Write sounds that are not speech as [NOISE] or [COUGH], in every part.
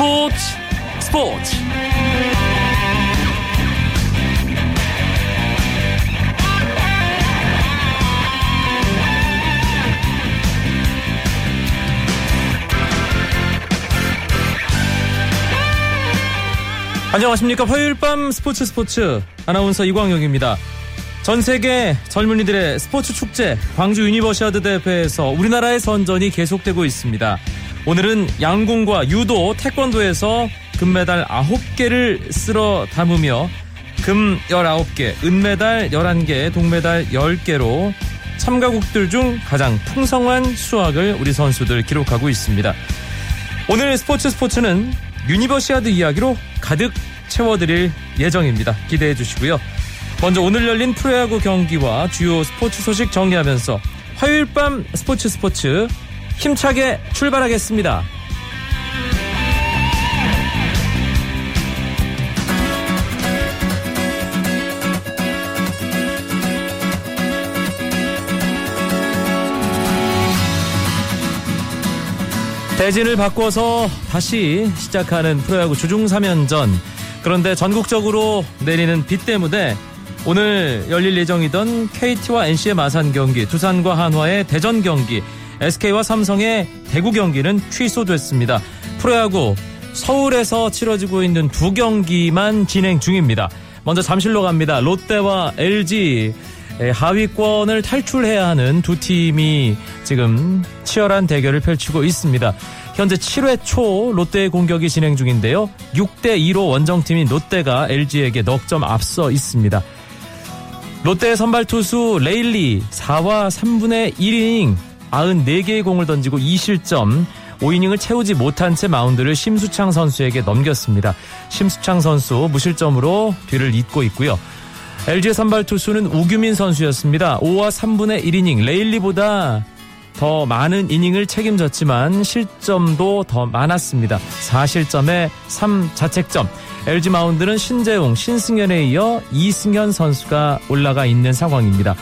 스포츠 스포츠. 안녕하십니까. 화요일 밤 스포츠 스포츠. 아나운서 이광용입니다. 전 세계 젊은이들의 스포츠 축제 광주 유니버시아드 대회에서 우리나라의 선전이 계속되고 있습니다 오늘은 양궁과 유도, 태권도에서 금메달 9개를 쓸어 담으며 금 19개, 은메달 11개, 동메달 10개로 참가국들 중 가장 풍성한 수확을 우리 선수들 기록하고 있습니다. 오늘 스포츠 스포츠는 유니버시아드 이야기로 가득 채워드릴 예정입니다. 기대해 주시고요. 먼저 오늘 열린 프로야구 경기와 주요 스포츠 소식 정리하면서 화요일 밤 스포츠 스포츠 힘차게 출발하겠습니다. 대진을 바꿔서 다시 시작하는 프로야구 주중 3연전. 그런데 전국적으로 내리는 비 때문에 오늘 열릴 예정이던 KT와 NC의 마산 경기, 두산과 한화의 대전 경기, SK와 삼성의 대구 경기는 취소됐습니다. 프로야구 서울에서 치러지고 있는 두 경기만 진행 중입니다. 먼저 잠실로 갑니다. 롯데와 LG 하위권을 탈출해야 하는 두 팀이 지금 치열한 대결을 펼치고 있습니다. 현재 7회 초 롯데의 공격이 진행 중인데요. 6대 2로 원정팀인 롯데가 LG에게 넉 점 앞서 있습니다. 롯데 선발 투수 레일리 4와 3분의 1이닝 94개의 공을 던지고 2실점 5이닝을 채우지 못한 채 마운드를 심수창 선수에게 넘겼습니다. 심수창 선수 무실점으로 뒤를 잇고 있고요. LG의 선발 투수는 우규민 선수였습니다. 5와 3분의 1이닝 레일리보다 더 많은 이닝을 책임졌지만 실점도 더 많았습니다. 4실점에 3자책점. LG 마운드는 신재웅, 신승현에 이어 이승현 선수가 올라가 있는 상황입니다.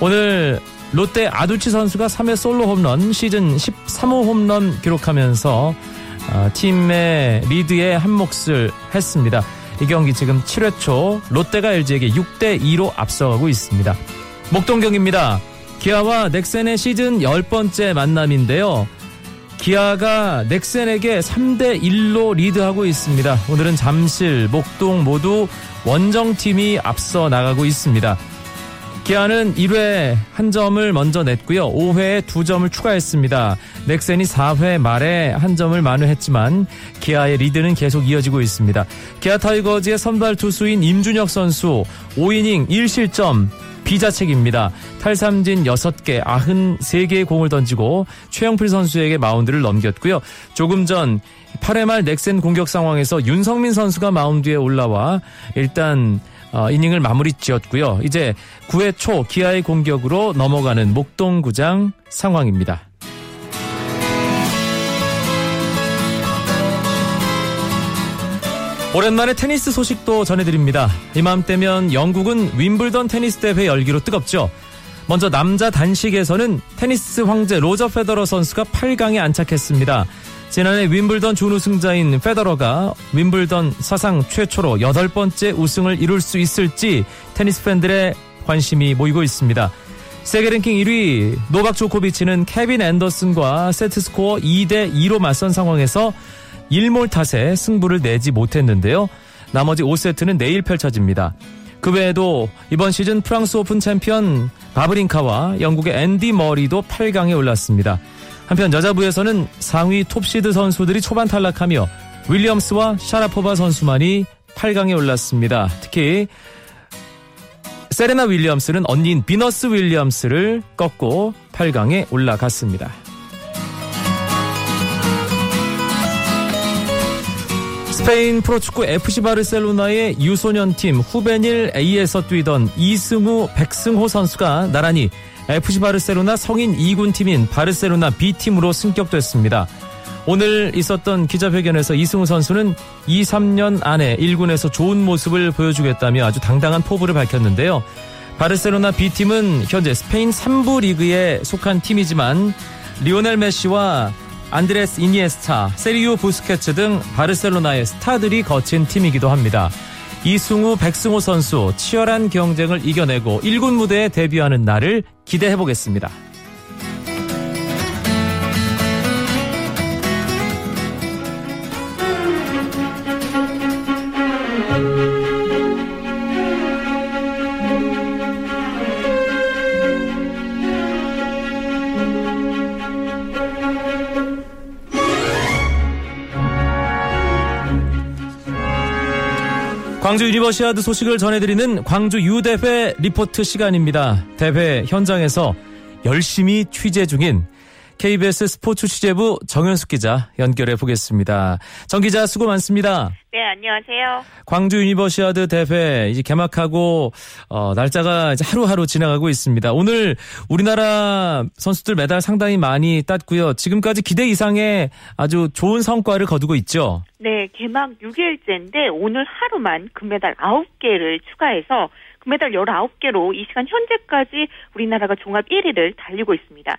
오늘 롯데 아두치 선수가 3회 솔로 홈런 시즌 13호 홈런 기록하면서 어, 팀의 리드에 한 몫을 했습니다. 이 경기 지금 7회 초 롯데가 LG에게 6대 2로 앞서가고 있습니다. 목동경입니다. 기아와 넥센의 시즌 10번째 만남인데요. 기아가 넥센에게 3대 1로 리드하고 있습니다. 오늘은 잠실, 목동 모두 원정팀이 앞서 나가고 있습니다. 기아는 1회 한 점을 먼저 냈고요. 5회에 두 점을 추가했습니다. 넥센이 4회 말에 한 점을 만회했지만 기아의 리드는 계속 이어지고 있습니다. 기아 타이거즈의 선발 투수인 임준혁 선수 5이닝 1실점 비자책입니다. 탈삼진 6개, 93개의 공을 던지고 최영필 선수에게 마운드를 넘겼고요. 조금 전 8회 말 넥센 공격 상황에서 윤성민 선수가 마운드에 올라와 일단 어, 이닝을 마무리 지었고요. 이제 9회 초 기아의 공격으로 넘어가는 목동구장 상황입니다. 오랜만에 테니스 소식도 전해드립니다. 이맘때면 영국은 윈블던 테니스 대회 열기로 뜨겁죠. 먼저 남자 단식에서는 테니스 황제 로저 페더러 선수가 8강에 안착했습니다. 지난해 윈블던 준우승자인 페더러가 윈블던 사상 최초로 여덟 번째 우승을 이룰 수 있을지 테니스 팬들의 관심이 모이고 있습니다. 세계 랭킹 1위 노박 조코비치는 케빈 앤더슨과 세트 스코어 2대 2로 맞선 상황에서 일몰 탓에 승부를 내지 못했는데요. 나머지 5세트는 내일 펼쳐집니다. 그 외에도 이번 시즌 프랑스 오픈 챔피언 바브린카와 영국의 앤디 머리도 8강에 올랐습니다. 한편 여자부에서는 상위 톱시드 선수들이 초반 탈락하며 윌리엄스와 샤라포바 선수만이 8강에 올랐습니다. 특히 세레나 윌리엄스는 언니인 비너스 윌리엄스를 꺾고 8강에 올라갔습니다. 스페인 프로축구 FC 바르셀로나의 유소년팀 후베닐 A에서 뛰던 이승우, 백승호 선수가 나란히 FC 바르셀로나 성인 2군 팀인 바르셀로나 B팀으로 승격됐습니다. 오늘 있었던 기자회견에서 이승우 선수는 2, 3년 안에 1군에서 좋은 모습을 보여주겠다며 아주 당당한 포부를 밝혔는데요. 바르셀로나 B팀은 현재 스페인 3부 리그에 속한 팀이지만 리오넬 메시와 안드레스 이니에스타, 세리오 부스케츠 등 바르셀로나의 스타들이 거친 팀이기도 합니다. 이승우, 백승호 선수 치열한 경쟁을 이겨내고 1군 무대에 데뷔하는 날을 기대해 보겠습니다. 광주 유니버시아드 소식을 전해드리는 광주 U대회 리포트 시간입니다. 대회 현장에서 열심히 취재 중인 KBS 스포츠 취재부 정현숙 기자 연결해 보겠습니다. 정 기자 수고 많습니다. 네, 안녕하세요. 광주 유니버시아드 대회 이제 개막하고 어, 날짜가 이제 하루하루 지나가고 있습니다. 오늘 우리나라 선수들 메달 상당히 많이 땄고요. 지금까지 기대 이상의 아주 좋은 성과를 거두고 있죠. 네, 개막 6일째인데 오늘 하루만 금메달 9개를 추가해서 금메달 19개로 이 시간 현재까지 우리나라가 종합 1위를 달리고 있습니다.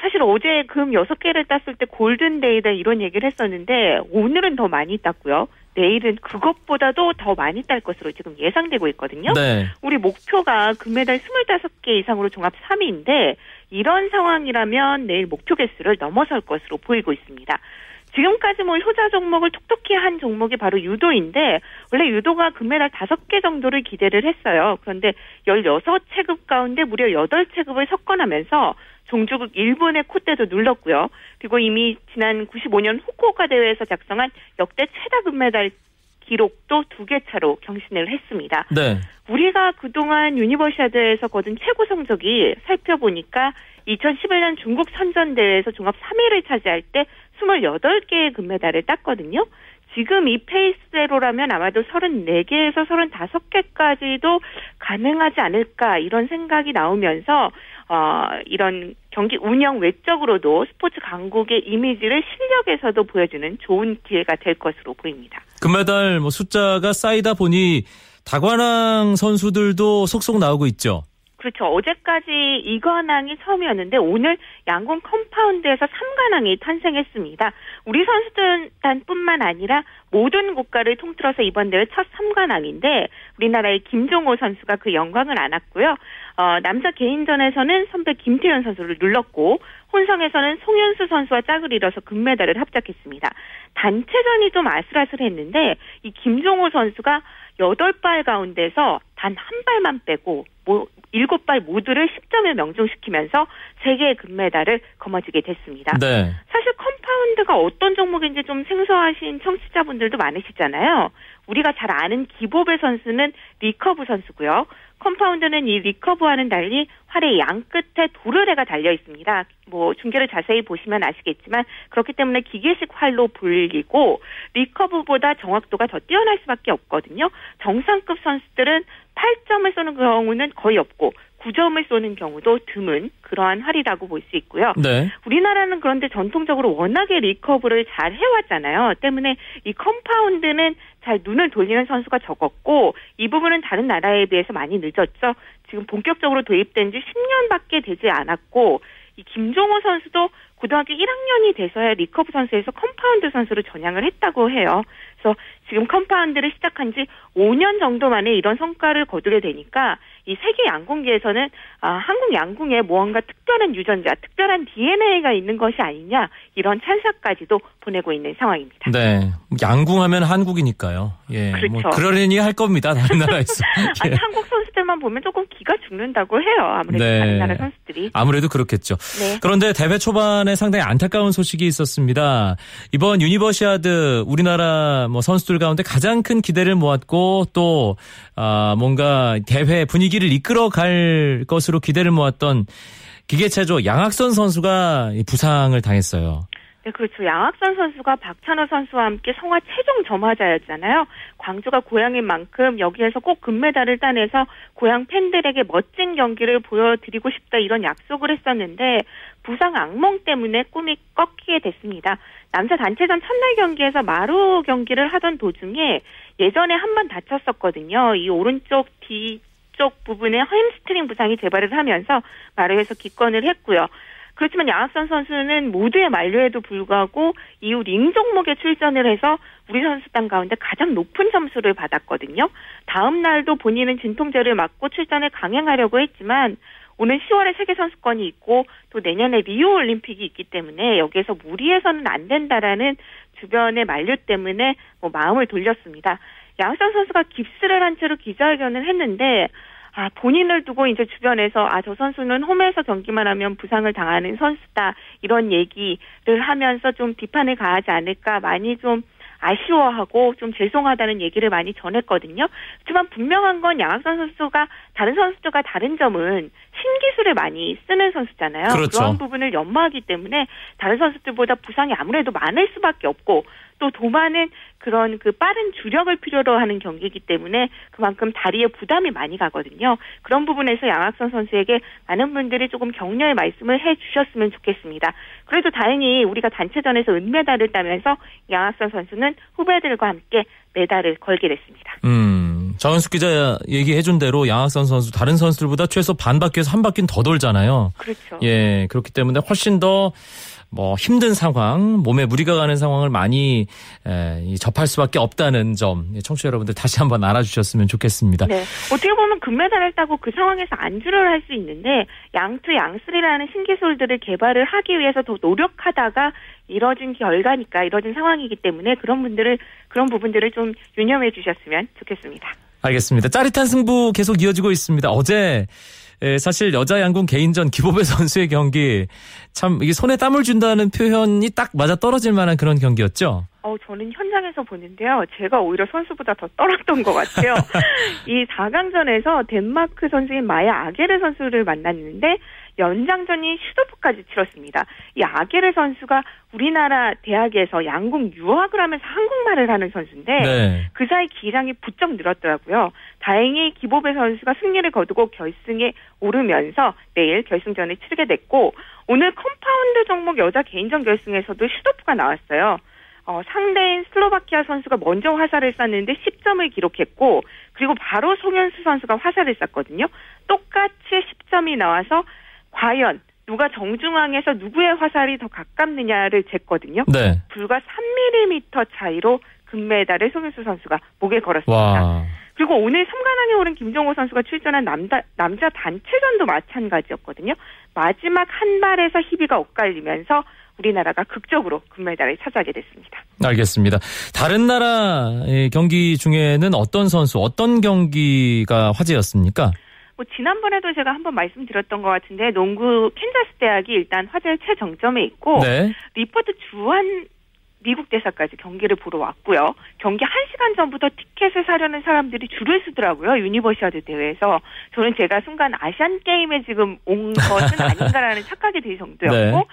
사실 어제 금 6개를 땄을 때 골든데이다 이런 얘기를 했었는데 오늘은 더 많이 땄고요. 내일은 그것보다도 더 많이 딸 것으로 지금 예상되고 있거든요. 네. 우리 목표가 금메달 25개 이상으로 종합 3위인데 이런 상황이라면 내일 목표 개수를 넘어설 것으로 보이고 있습니다. 지금까지 뭐 효자 종목을 톡톡히 한 종목이 바로 유도인데 원래 유도가 금메달 5개 정도를 기대를 했어요. 그런데 16체급 가운데 무려 8체급을 석권하면서 종주국 일본의 콧대도 눌렀고요. 그리고 이미 지난 95년 후쿠오카 대회에서 작성한 역대 최다 금메달 기록도 두 개 차로 경신을 했습니다. 네. 우리가 그동안 유니버시아드에서 거둔 최고 성적이 살펴보니까 2011년 중국 선전대회에서 종합 3위를 차지할 때 28개의 금메달을 땄거든요. 지금 이 페이스대로라면 아마도 34개에서 35개까지도 가능하지 않을까 이런 생각이 나오면서 어, 이런 경기 운영 외적으로도 스포츠 강국의 이미지를 실력에서도 보여주는 좋은 기회가 될 것으로 보입니다. 금메달 뭐 숫자가 쌓이다 보니 다관왕 선수들도 속속 나오고 있죠. 그렇죠. 어제까지 이관왕이 처음이었는데 오늘 양궁 컴파운드에서 3관왕이 탄생했습니다. 우리 선수단뿐만 아니라 모든 국가를 통틀어서 이번 대회 첫 3관왕인데 우리나라의 김종호 선수가 그 영광을 안았고요. 어, 남자 개인전에서는 선배 김태윤 선수를 눌렀고 혼성에서는 송윤수 선수와 짝을 이뤄서 금메달을 합작했습니다. 단체전이 좀 아슬아슬했는데 이 김종호 선수가 8발 가운데서 단 한 발만 빼고 뭐 7발 모두를 10점에 명중시키면서 세 개의 금메달을 거머쥐게 됐습니다. 네. 사실 컴파운드가 어떤 종목인지 좀 생소하신 청취자분들도 많으시잖아요. 우리가 잘 아는 기보배 선수는 리커브 선수고요. 컴파운드는 이 리커브와는 달리 활의 양 끝에 도르래가 달려 있습니다. 뭐 중계를 자세히 보시면 아시겠지만 그렇기 때문에 기계식 활로 불리고 리커브보다 정확도가 더 뛰어날 수밖에 없거든요. 정상급 선수들은 8점을 쏘는 경우는 거의 없고 9점을 쏘는 경우도 드문 그러한 활이라고 볼 수 있고요. 네. 우리나라는 그런데 전통적으로 워낙에 리커브를 잘 해왔잖아요. 때문에 이 컴파운드는 잘 눈을 돌리는 선수가 적었고 이 부분은 다른 나라에 비해서 많이 늦었죠. 지금 본격적으로 도입된 지 10년밖에 되지 않았고 이 김종호 선수도 고등학교 1학년이 돼서야 리커브 선수에서 컴파운드 선수로 전향을 했다고 해요. 그래서 지금 컴파운드를 시작한 지 5년 정도 만에 이런 성과를 거두게 되니까 이 세계 양궁계에서는 아, 한국 양궁에 무언가 특별한 유전자, 특별한 DNA가 있는 것이 아니냐 이런 찬사까지도 보내고 있는 상황입니다. 네. 양궁하면 한국이니까요. 예. 그렇죠. 뭐 그러려니 할 겁니다. 다른 [LAUGHS] 나라에서. 아니 예. 한국 선수들만 보면 조금 기가 죽는다고 해요. 아무래도 네. 다른 나라 선수들이. 아무래도 그렇겠죠. 네. 그런데 대회 초반에 상당히 안타까운 소식이 있었습니다. 이번 유니버시아드 우리나라 뭐 선수들 가운데 가장 큰 기대를 모았고 또 아, 뭔가 대회 분위기 를 이끌어 갈 것으로 기대를 모았던 기계체조 양학선 선수가 이 부상을 당했어요. 네, 그렇죠. 양학선 선수가 박찬호 선수와 함께 성화 최종 점화자였잖아요. 광주가 고향인 만큼 여기에서 꼭 금메달을 따내서 고향 팬들에게 멋진 경기를 보여드리고 싶다 이런 약속을 했었는데 부상 악몽 때문에 꿈이 꺾이게 됐습니다. 남자 단체전 첫날 경기에서 마루 경기를 하던 도중에 예전에 한 번 다쳤었거든요. 이 오른쪽 뒤 쪽 부분에 햄스트링 부상이 재발을 하면서 마루에서 기권을 했고요. 그렇지만 양학선 선수는 모두의 만류에도 불구하고 이후 링 종목에 출전을 해서 우리 선수단 가운데 가장 높은 점수를 받았거든요. 다음 날도 본인은 진통제를 맞고 출전을 강행하려고 했지만 오는 10월에 세계 선수권이 있고 또 내년에 리오 올림픽이 있기 때문에 여기에서 무리해서는 안 된다라는 주변의 만류 때문에 뭐 마음을 돌렸습니다. 양선 선수가 깁스를 한 채로 기자회견을 했는데 아, 본인을 두고 이제 주변에서 아, 저 선수는 홈에서 경기만 하면 부상을 당하는 선수다. 이런 얘기를 하면서 좀 비판을 가하지 않을까 많이 좀 아쉬워하고 좀 죄송하다는 얘기를 많이 전했거든요. 하지만 분명한 건 양학선 선수가 다른 선수들과 다른 점은 신기술을 많이 쓰는 선수잖아요. 그렇죠. 그런 부분을 연마하기 때문에 다른 선수들보다 부상이 아무래도 많을 수밖에 없고 또 도마는 그런 그 빠른 주력을 필요로 하는 경기이기 때문에 그만큼 다리에 부담이 많이 가거든요. 그런 부분에서 양학선 선수에게 많은 분들이 조금 격려의 말씀을 해 주셨으면 좋겠습니다. 그래도 다행히 우리가 단체전에서 은메달을 따면서 양학선 선수는 후배들과 함께 메달을 걸게 됐습니다. 음, 정현숙 기자 얘기해 준 대로 양학선 선수 다른 선수들보다 최소 반 바퀴에서 한 바퀴는 더 돌잖아요. 그렇죠. 예, 그렇기 때문에 훨씬 더 뭐 힘든 상황, 몸에 무리가 가는 상황을 많이 에, 접할 수밖에 없다는 점 청취 자 여러분들 다시 한번 알아주셨으면 좋겠습니다. 네. 어떻게 보면 금메달을 따고 그 상황에서 안주를 할 수 있는데 양투 양쓰리라는 신기술들을 개발을 하기 위해서 더 노력하다가 이뤄진 결과니까 이뤄진 상황이기 때문에 그런 분들을 그런 부분들을 좀 유념해 주셨으면 좋겠습니다. 알겠습니다. 짜릿한 승부 계속 이어지고 있습니다. 어제 사실 여자 양궁 개인전 기보배 [LAUGHS] 선수의 경기 참 이게 손에 땀을 준다는 표현이 딱 맞아 떨어질 만한 그런 경기였죠. 어, 저는 현장에서 보는데요. 제가 오히려 선수보다 더 떨었던 것 같아요. [LAUGHS] 이 4강전에서 덴마크 선수인 마야 아게르 선수를 만났는데 연장전이 shoot-off까지 치렀습니다. 이 야게르 선수가 우리나라 대학에서 양궁 유학을 하면서 한국말을 하는 선수인데 네. 그 사이 기량이 부쩍 늘었더라고요. 다행히 기보배 선수가 승리를 거두고 결승에 오르면서 내일 결승전을 치르게 됐고 오늘 컴파운드 종목 여자 개인전 결승에서도 shoot-off가 나왔어요. 어, 상대인 슬로바키아 선수가 먼저 화살을 쐈는데 10점을 기록했고 그리고 바로 송윤수 선수가 화살을 쐈거든요. 똑같이 10점이 나와서 과연 누가 정중앙에서 누구의 화살이 더 가깝느냐를 쟀거든요. 네. 불과 3mm 차이로 금메달을 송현수 선수가 목에 걸었습니다. 와. 그리고 오늘 3관왕에 오른 김종호 선수가 출전한 남자, 남자 단체전도 마찬가지였거든요. 마지막 한 발에서 희비가 엇갈리면서 우리나라가 극적으로 금메달을 차지하게 됐습니다. 알겠습니다. 다른 나라 경기 중에는 어떤 선수, 어떤 경기가 화제였습니까? 뭐 지난번에도 제가 한번 말씀드렸던 것 같은데 농구 캔자스 대학이 일단 화제의 최정점에 있고 네. 리퍼트 주한 미국 대사까지 경기를 보러 왔고요. 경기 1시간 전부터 티켓을 사려는 사람들이 줄을 서더라고요. 유니버시아드 대회에서. 저는 제가 순간 아시안 게임에 지금 온 것은 아닌가라는 [LAUGHS] 착각이 들 정도였고 네.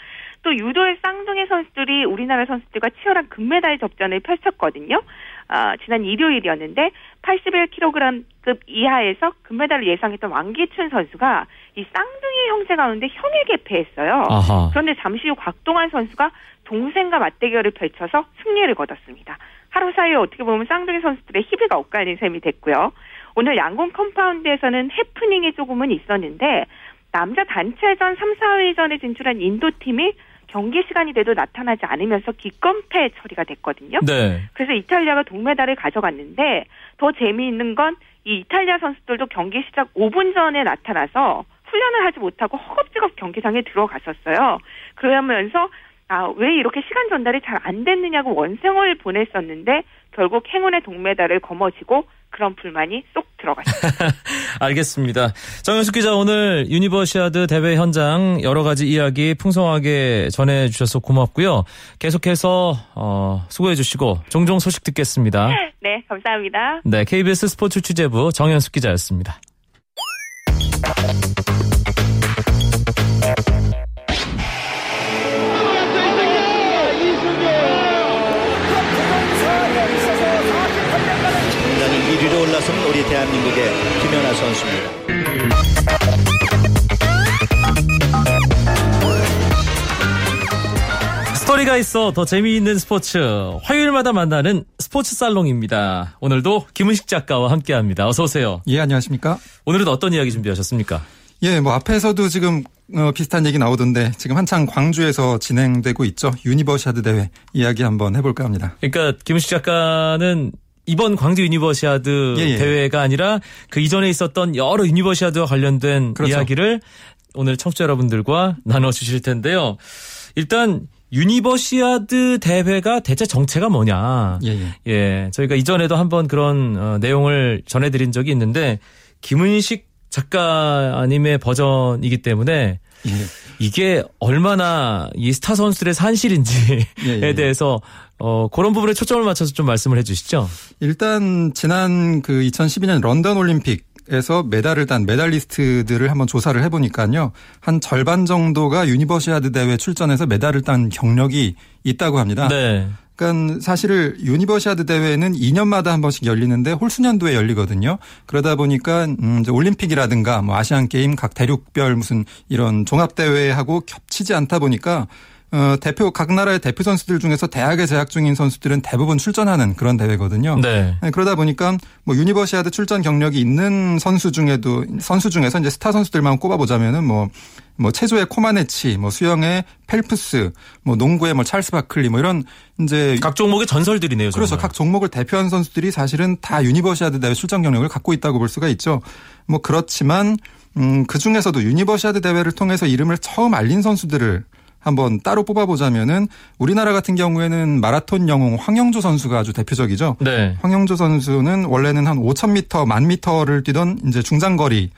또 유도의 쌍둥이 선수들이 우리나라 선수들과 치열한 금메달 접전을 펼쳤거든요. 아, 지난 일요일이었는데 81kg급 이하에서 금메달을 예상했던 왕기춘 선수가 이 쌍둥이 형제 가운데 형에게 패했어요. 아하. 그런데 잠시 후 곽동한 선수가 동생과 맞대결을 펼쳐서 승리를 거뒀습니다. 하루 사이에 어떻게 보면 쌍둥이 선수들의 희비가 엇갈린 셈이 됐고요. 오늘 양궁 컴파운드에서는 해프닝이 조금은 있었는데 남자 단체전 3, 4위전에 진출한 인도팀이 경기 시간이 돼도 나타나지 않으면서 기권패 처리가 됐거든요. 네. 그래서 이탈리아가 동메달을 가져갔는데 더 재미있는 건 이 이탈리아 선수들도 경기 시작 5분 전에 나타나서 훈련을 하지 못하고 허겁지겁 경기장에 들어갔었어요. 그러면서 아, 왜 이렇게 시간 전달이 잘 안 됐느냐고 원성을 보냈었는데 결국 행운의 동메달을 거머쥐고 그런 불만이 쏙 들어갔습니다. [LAUGHS] 알겠습니다. 정현숙 기자 오늘 유니버시아드 대회 현장 여러 가지 이야기 풍성하게 전해주셔서 고맙고요. 계속해서 어, 수고해 주시고 종종 소식 듣겠습니다. [LAUGHS] 네, 감사합니다. 네, KBS 스포츠 취재부 정현숙 기자였습니다. 대한민국의 김연아 선수입니다. 스토리가 있어 더 재미있는 스포츠 화요일마다 만나는 스포츠 살롱입니다. 오늘도 김은식 작가와 함께합니다. 어서 오세요. 예, 안녕하십니까? 오늘은 어떤 이야기 준비하셨습니까? 예, 뭐 앞에서도 지금 어, 비슷한 얘기 나오던데 지금 한창 광주에서 진행되고 있죠. 유니버시아드 대회 이야기 한번 해볼까 합니다. 그러니까 김은식 작가는 이번 광주 유니버시아드 예, 예. 대회가 아니라 그 이전에 있었던 여러 유니버시아드와 관련된 그렇죠. 이야기를 오늘 청취자 여러분들과 나눠 주실 텐데요. 일단 유니버시아드 대회가 대체 정체가 뭐냐? 예, 예. 예, 저희가 이전에도 한번 그런 어, 내용을 전해드린 적이 있는데 김은식 작가님의 버전이기 때문에 예. 이게 얼마나 이 스타 선수들의 산실인지에 예, 예. 대해서 어, 그런 부분에 초점을 맞춰서 좀 말씀을 해주시죠. 일단 지난 그 2012년 런던 올림픽 에서 메달을 딴 메달리스트들을 한번 조사를 해보니까요. 한 절반 정도가 유니버시아드 대회 출전해서 메달을 딴 경력이 있다고 합니다. 네. 그러니까 사실 유니버시아드 대회는 2년마다 한 번씩 열리는데 홀수년도에 열리거든요. 그러다 보니까 음 올림픽이라든가 뭐 아시안 게임 각 대륙별 무슨 이런 종합 대회하고 겹치지 않다 보니까 어 대표 각 나라의 대표 선수들 중에서 대학에 재학 중인 선수들은 대부분 출전하는 그런 대회거든요. 네. 네, 그러다 보니까 뭐 유니버시아드 출전 경력이 있는 선수 중에도 선수 중에서 이제 스타 선수들만 꼽아보자면은 뭐. 뭐 체조의 코마네치, 뭐 수영의 펠프스, 뭐 농구의 뭐 찰스 바클리, 뭐 이런 이제 각 종목의 전설들이네요. 정말. 각 종목을 대표하는 선수들이 사실은 다 유니버시아드 대회 출전 경력을 갖고 있다고 볼 수가 있죠. 뭐 그렇지만 음, 그 중에서도 유니버시아드 대회를 통해서 이름을 처음 알린 선수들을 한번 따로 뽑아보자면은 우리나라 같은 경우에는 마라톤 영웅 황영조 선수가 아주 대표적이죠. 네. 황영조 선수는 원래는 한 5,000m, 1,000m를 뛰던 이제 중장거리 에,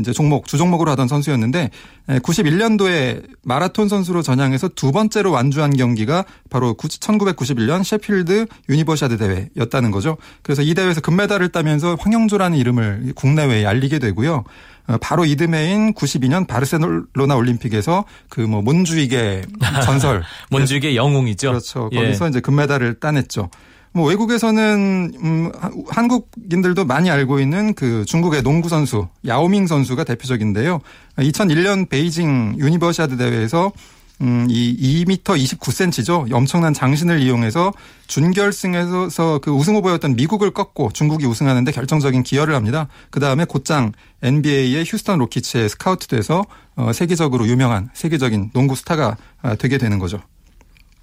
이제 종목 주 종목으로 하던 선수였는데 91년도에 마라톤 선수로 전향해서 두 번째로 완주한 경기가 바로 1991년 셰필드 유니버시아드 대회였다는 거죠. 그래서 이 대회에서 금메달을 따면서 황영조라는 이름을 국내외에 알리게 되고요. 어, 바로 이듬해인 92년 바르셀로나 올림픽에서 그 뭐 몬주익의 [LAUGHS] 전설 몬주익의 영웅이죠. 그렇죠. 예. 거기서 이제 금메달을 따냈죠. 뭐 외국에서는 음 하- 한국인들도 많이 알고 있는 그 중국의 농구 선수 야오밍 선수가 대표적인데요. 2001년 베이징 유니버시아드 대회에서 음 이 2m 29cm죠. 엄청난 장신을 이용해서 준결승에서 그 우승 후보였던 미국을 꺾고 중국이 우승하는데 결정적인 기여를 합니다. 그 다음에 곧장 NBA의 휴스턴 로키츠에 스카우트돼서 어, 세계적으로 유명한 세계적인 농구 스타가 아, 되게 되는 거죠.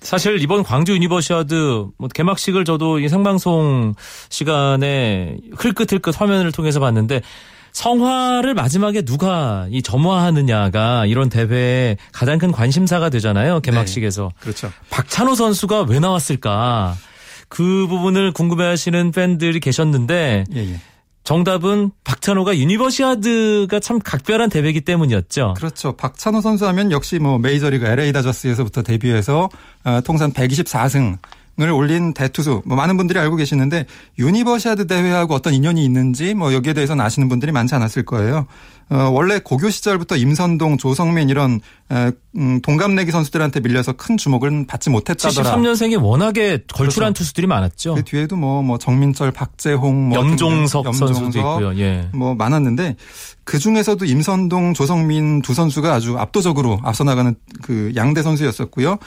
사실 이번 광주 유니버시아드 뭐 개막식을 저도 이 생방송 시간에 흘끗흘끗 화면을 통해서 봤는데 성화를 마지막에 누가 이 점화하느냐가 이런 대회의 가장 큰 관심사가 되잖아요. 개막식에서. 그렇죠. 박찬호 선수가 왜 나왔을까? 그 부분을 궁금해하시는 팬들이 계셨는데 예, 예. 정답은 박찬호가 유니버시아드가 참 각별한 대회이기 때문이었죠. 그렇죠. 박찬호 선수 하면 역시 뭐 메이저리그 LA 다저스에서부터 데뷔해서 어, 통산 124승. 을 올린 대투수 뭐 많은 분들이 알고 계시는데 유니버시아드 대회하고 어떤 인연이 있는지 뭐 여기에 대해서는 아시는 분들이 많지 않았을 거예요. 어, 원래 고교 시절부터 임선동, 조성민 이런 에, 음, 동갑내기 선수들한테 밀려서 큰 주목을 받지 못했다더라. 73년생이 워낙에 걸출한 투수들이 많았죠. 그 뒤에도 뭐, 뭐 정민철, 박재홍, 뭐 염종석 선수도 염종석, 있고요. 예. 뭐 많았는데 그 중에서도 임선동, 조성민 두 선수가 아주 압도적으로 앞서 나가는 그 양대 선수였었고요.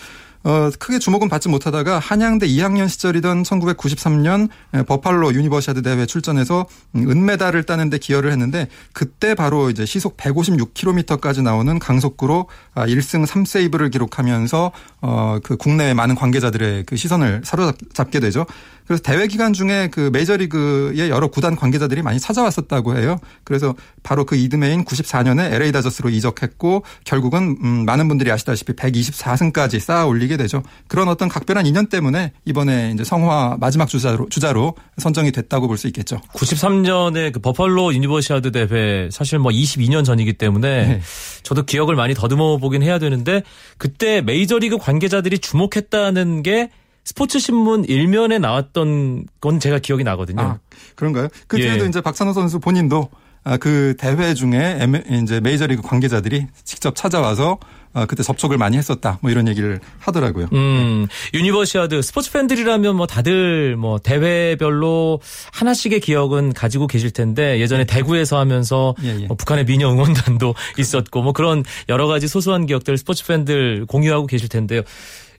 어, 크게 주목은 받지 못하다가 한양대 2학년 시절이던 1993년 버팔로 유니버시아드 대회 출전해서 음, 은메달을 따는데 기여를 했는데 그때 바로 이제 시속 156km까지 나오는 강속구로 1승 3세이브를 기록하면서 어, 그 국내 많은 관계자들의 그 시선을 사로잡게 되죠. 그래서 대회 기간 중에 그 메이저리그의 여러 구단 관계자들이 많이 찾아왔었다고 해요. 그래서 바로 그 이듬해인 94년에 LA 다저스로 이적했고 결국은 음 많은 분들이 아시다시피 124승까지 쌓아 올리 게 되죠. 그런 어떤 각별한 인연 때문에 이번에 이제 성화 마지막 주자로 주자로 선정이 됐다고 볼 수 있겠죠. 93년에 그 버팔로 유니버시아드 대회 사실 뭐 22년 전이기 때문에 네. 저도 기억을 많이 더듬어 보긴 해야 되는데 그때 메이저리그 관계자들이 주목했다는 게 스포츠 신문 일면에 나왔던 건 제가 기억이 나거든요. 아, 그런가요? 그 예. 뒤에도 이제 박찬호 선수 본인도 아, 그 대회 중에 이제 메이저리그 관계자들이 직접 찾아와서 아, 그때 접촉을 많이 했었다. 뭐 이런 얘기를 하더라고요. 음, 유니버시아드 스포츠 팬들이라면 뭐 다들 뭐 대회별로 하나씩의 기억은 가지고 계실 텐데 예전에 대구에서 하면서 예, 예. 뭐 북한의 미녀 응원단도 [LAUGHS] 있었고 뭐 그런 여러 가지 소소한 기억들 스포츠 팬들 공유하고 계실 텐데요.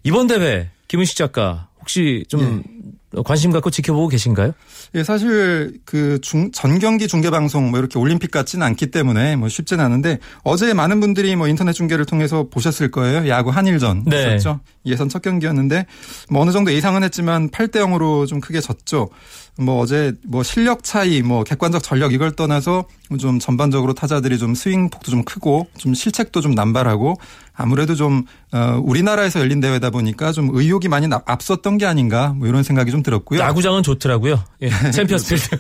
이번 대회 김은식 작가 혹시 좀 관심 갖고 지켜보고 계신가요? 예, 사실 그 중, 전 경기 중계 방송 뭐 이렇게 올림픽 같지는 않기 때문에 뭐 쉽지는 않은데 어제 많은 분들이 뭐 인터넷 중계를 통해서 보셨을 거예요. 야구 한일전 네. 있었죠. 예선 첫 경기였는데 뭐 어느 정도 예상은 했지만 8대 0으로 좀 크게 졌죠. 뭐 어제 뭐 실력 차이 뭐 객관적 전력 이걸 떠나서 좀 전반적으로 타자들이 좀 스윙 폭도 좀 크고 좀 실책도 좀 남발하고 아무래도 좀 어, 우리나라에서 열린 대회다 보니까 좀 의욕이 많이 앞섰던 게 아닌가 뭐 이런 생각이 좀 들었고요. 야구장은 좋더라고요. 예, [LAUGHS] 챔피언스 필드.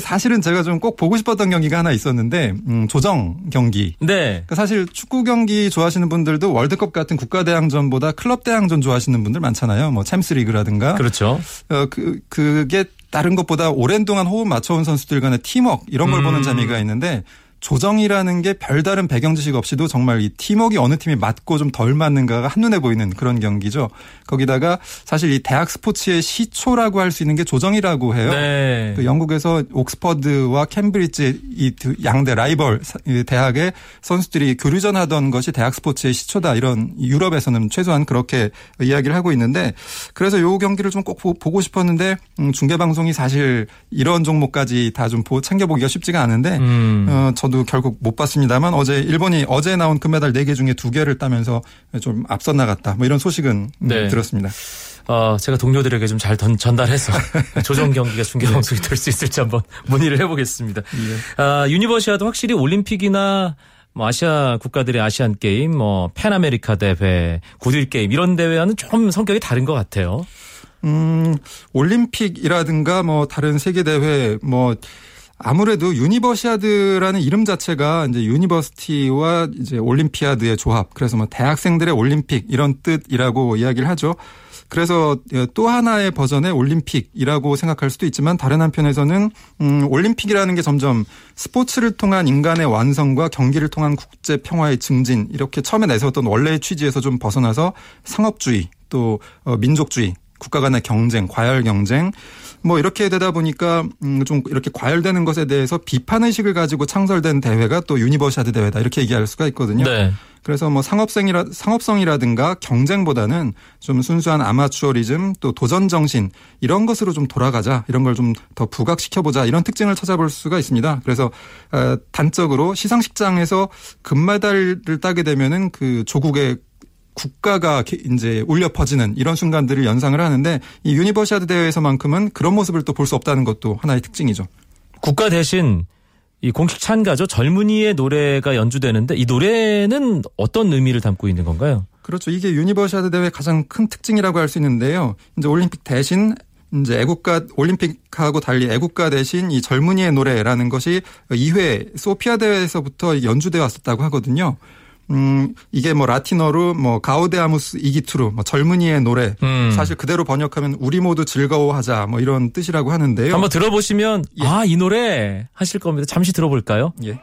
사실은 제가 좀 꼭 보고 싶었던 경기가 하나 있었는데 음, 조정 경기. 네. 그러니까 사실 축구 경기 좋아하시는 분들도 월드컵 같은 국가 대항전보다 클럽 대항전 좋아하시는 분들 많잖아요. 뭐 챔스리그라든가. 그렇죠. 어, 그 그게 다른 것보다 오랜 동안 호흡 맞춰온 선수들 간의 팀워크 이런 걸 음. 보는 재미가 있는데 조정이라는 게 별다른 배경 지식 없이도 정말 이 팀워크가 어느 팀이 맞고 좀 덜 맞는가가 한눈에 보이는 그런 경기죠. 거기다가 사실 이 대학 스포츠의 시초라고 할 수 있는 게 조정이라고 해요. 네. 그 영국에서 옥스퍼드와 캠브리지 이두 양대 라이벌 대학의 선수들이 교류전 하던 것이 대학 스포츠의 시초다 이런 유럽에서는 최소한 그렇게 이야기를 하고 있는데 그래서 요 경기를 좀 꼭 보고 싶었는데 음, 중계 방송이 사실 이런 종목까지 다 좀 챙겨보기가 쉽지가 않은데 음. 어, 저도 결국 못 봤습니다만 어제 일본이 어제 나온 금메달 4개 중에 2개를 따면서 좀 앞서 나갔다 뭐 이런 소식은 음, 네. 들었습니다. 어, 제가 동료들에게 좀 잘 전달해서 [LAUGHS] 조정 경기가 중계 방송이 될 수 있을지 한번 [LAUGHS] 문의를 해보겠습니다. 아, 유니버시아드도 확실히 올림픽이나 뭐 아시아 국가들의 아시안 게임, 뭐 팬아메리카 대회, 굿윌 게임 이런 대회와는 좀 성격이 다른 것 같아요. 음, 올림픽이라든가 뭐 다른 세계 대회 뭐 아무래도 유니버시아드라는 이름 자체가 이제 university와 이제 올림피아드의 조합. 그래서 뭐 대학생들의 올림픽 이런 뜻이라고 이야기를 하죠. 그래서 또 하나의 버전의 올림픽이라고 생각할 수도 있지만 다른 한편에서는 음 올림픽이라는 게 점점 스포츠를 통한 인간의 완성과 경기를 통한 국제 평화의 증진 이렇게 처음에 내세웠던 원래의 취지에서 좀 벗어나서 상업주의 또 어, 민족주의 국가 간의 경쟁, 과열 경쟁, 뭐 이렇게 되다 보니까 음 좀 이렇게 과열되는 것에 대해서 비판 의식을 가지고 창설된 대회가 또 유니버시아드 대회다 이렇게 얘기할 수가 있거든요. 네. 그래서 뭐 상업성이라 상업성이라든가 경쟁보다는 좀 순수한 아마추어리즘 또 도전 정신 이런 것으로 좀 돌아가자 이런 걸 좀 더 부각시켜 보자 이런 특징을 찾아볼 수가 있습니다. 그래서 어, 단적으로 시상식장에서 금메달을 따게 되면은 그 조국의 국가가 이제 울려 퍼지는 이런 순간들을 연상을 하는데 이 유니버시아드 대회에서만큼은 그런 모습을 또 볼 수 없다는 것도 하나의 특징이죠. 국가 대신 이 공식 찬가죠. 젊은이의 노래가 연주되는데 이 노래는 어떤 의미를 담고 있는 건가요? 그렇죠. 이게 유니버시아드 대회 가장 큰 특징이라고 할 수 있는데요. 이제 올림픽 대신 이제 애국가 올림픽하고 달리 애국가 대신 이 젊은이의 노래라는 것이 2회 소피아 대회에서부터 연주돼 왔었다고 하거든요. 음, 이게 뭐 라틴어로 뭐 가우데아무스 이기투르 뭐 젊은이의 노래 음. 사실 그대로 번역하면 우리 모두 즐거워하자 뭐 이런 뜻이라고 하는데요. 한번 들어보시면 아이 노래 하실 겁니다. 잠시 들어볼까요? 예.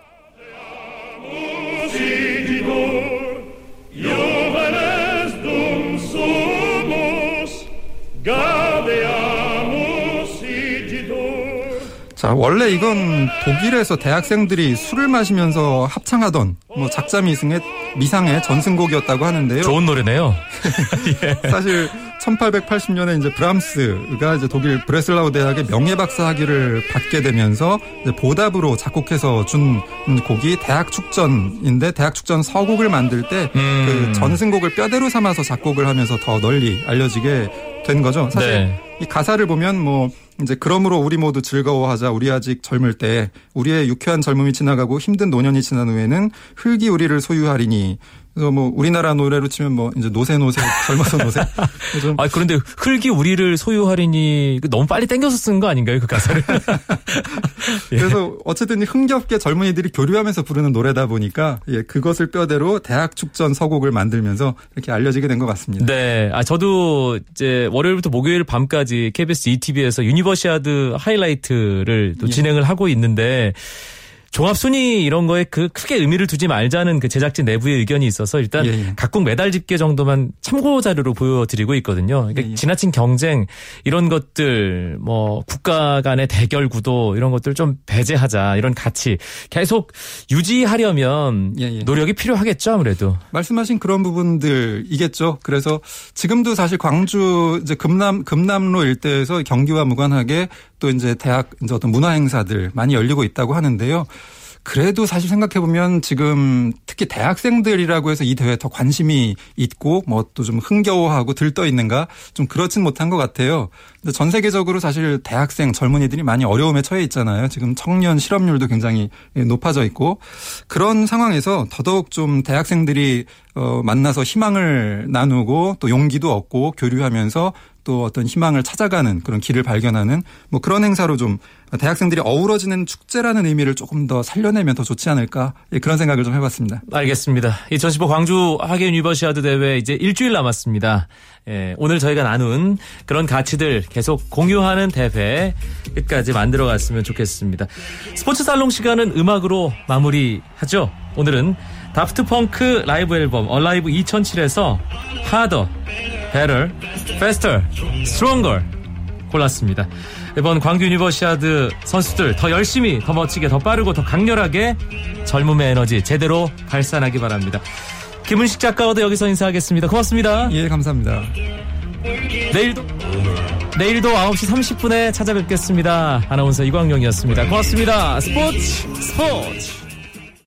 자, 원래 이건 독일에서 대학생들이 술을 마시면서 합창하던 뭐 작자 미승의 미상의 전승곡이었다고 하는데요. 좋은 노래네요. [LAUGHS] 사실 1880년에 이제 브람스가 이제 독일 브레슬라우 대학의 명예박사 학위를 받게 되면서 이제 보답으로 작곡해서 준 곡이 대학 축전인데 대학 축전 서곡을 만들 때 그 음. 전승곡을 뼈대로 삼아서 작곡을 하면서 더 널리 알려지게 된 거죠. 사실 네. 이 가사를 보면 뭐 이제 그러므로 우리 모두 즐거워하자. 우리 아직 젊을 때 우리의 유쾌한 젊음이 지나가고 힘든 노년이 지난 후에는 흙이 우리를 소유하리니. 그래서 뭐 우리나라 노래로 치면 뭐 이제 노세 노세 젊어서 노세. [LAUGHS] 좀 아 그런데 흙이 우리를 소유하리니 그 너무 빨리 땡겨서 쓴 거 아닌가요 그 가사를? [LAUGHS] 예. 그래서 어쨌든 흥겹게 젊은이들이 교류하면서 부르는 노래다 보니까 예, 그것을 뼈대로 대학 축전 서곡을 만들면서 이렇게 알려지게 된 것 같습니다. 네, 아 저도 이제 월요일부터 목요일 밤까지 KBS 2TV에서 유니버시아드 하이라이트를 또 예. 진행을 하고 있는데 종합 순위 이런 거에 그 크게 의미를 두지 말자는 그 제작진 내부의 의견이 있어서 일단 예, 예. 각국 메달 집계 정도만 참고 자료로 보여드리고 있거든요. 그러니까 예, 예. 지나친 경쟁 이런 것들 뭐 국가 간의 대결 구도 이런 것들 좀 배제하자 이런 가치 계속 유지하려면 예, 예. 노력이 필요하겠죠 아무래도. 말씀하신 그런 부분들이겠죠. 그래서 지금도 사실 광주 이제 금남 금남로 일대에서 경기와 무관하게 또 이제 대학 이제 어떤 문화 행사들 많이 열리고 있다고 하는데요. 그래도 사실 생각해 보면 지금 특히 대학생들이라고 해서 이 대회에 더 관심이 있고 뭐 또 좀 흥겨워하고 들떠 있는가 좀 그렇진 못한 것 같아요. 근데 전 세계적으로 사실 대학생 젊은이들이 많이 어려움에 처해 있잖아요. 지금 청년 실업률도 굉장히 높아져 있고 그런 상황에서 더더욱 좀 대학생들이 어 만나서 희망을 나누고 또 용기도 얻고 교류하면서 또 어떤 희망을 찾아가는 그런 길을 발견하는 뭐 그런 행사로 좀 대학생들이 어우러지는 축제라는 의미를 조금 더 살려내면 더 좋지 않을까 예, 그런 생각을 좀 해봤습니다. 알겠습니다. 2015 광주 하계 유니버시아드 대회 이제 일주일 남았습니다. 예, 오늘 저희가 나눈 그런 가치들 계속 공유하는 대회 끝까지 만들어 갔으면 좋겠습니다. 스포츠 살롱 시간은 음악으로 마무리하죠. 오늘은 다프트 펑크 라이브 앨범 Alive 2007에서 Harder, Better, Faster, Stronger 골랐습니다. 이번 광주 유니버시아드 선수들 더 열심히, 더 멋지게, 더 빠르고 더 강렬하게 젊음의 에너지 제대로 발산하기 바랍니다. 김은식 작가와도 여기서 인사하겠습니다. 고맙습니다. 예, 감사합니다. 내일도 내일도 9시 30분에 찾아뵙겠습니다. 아나운서 이광용이었습니다. 고맙습니다. 스포츠 스포츠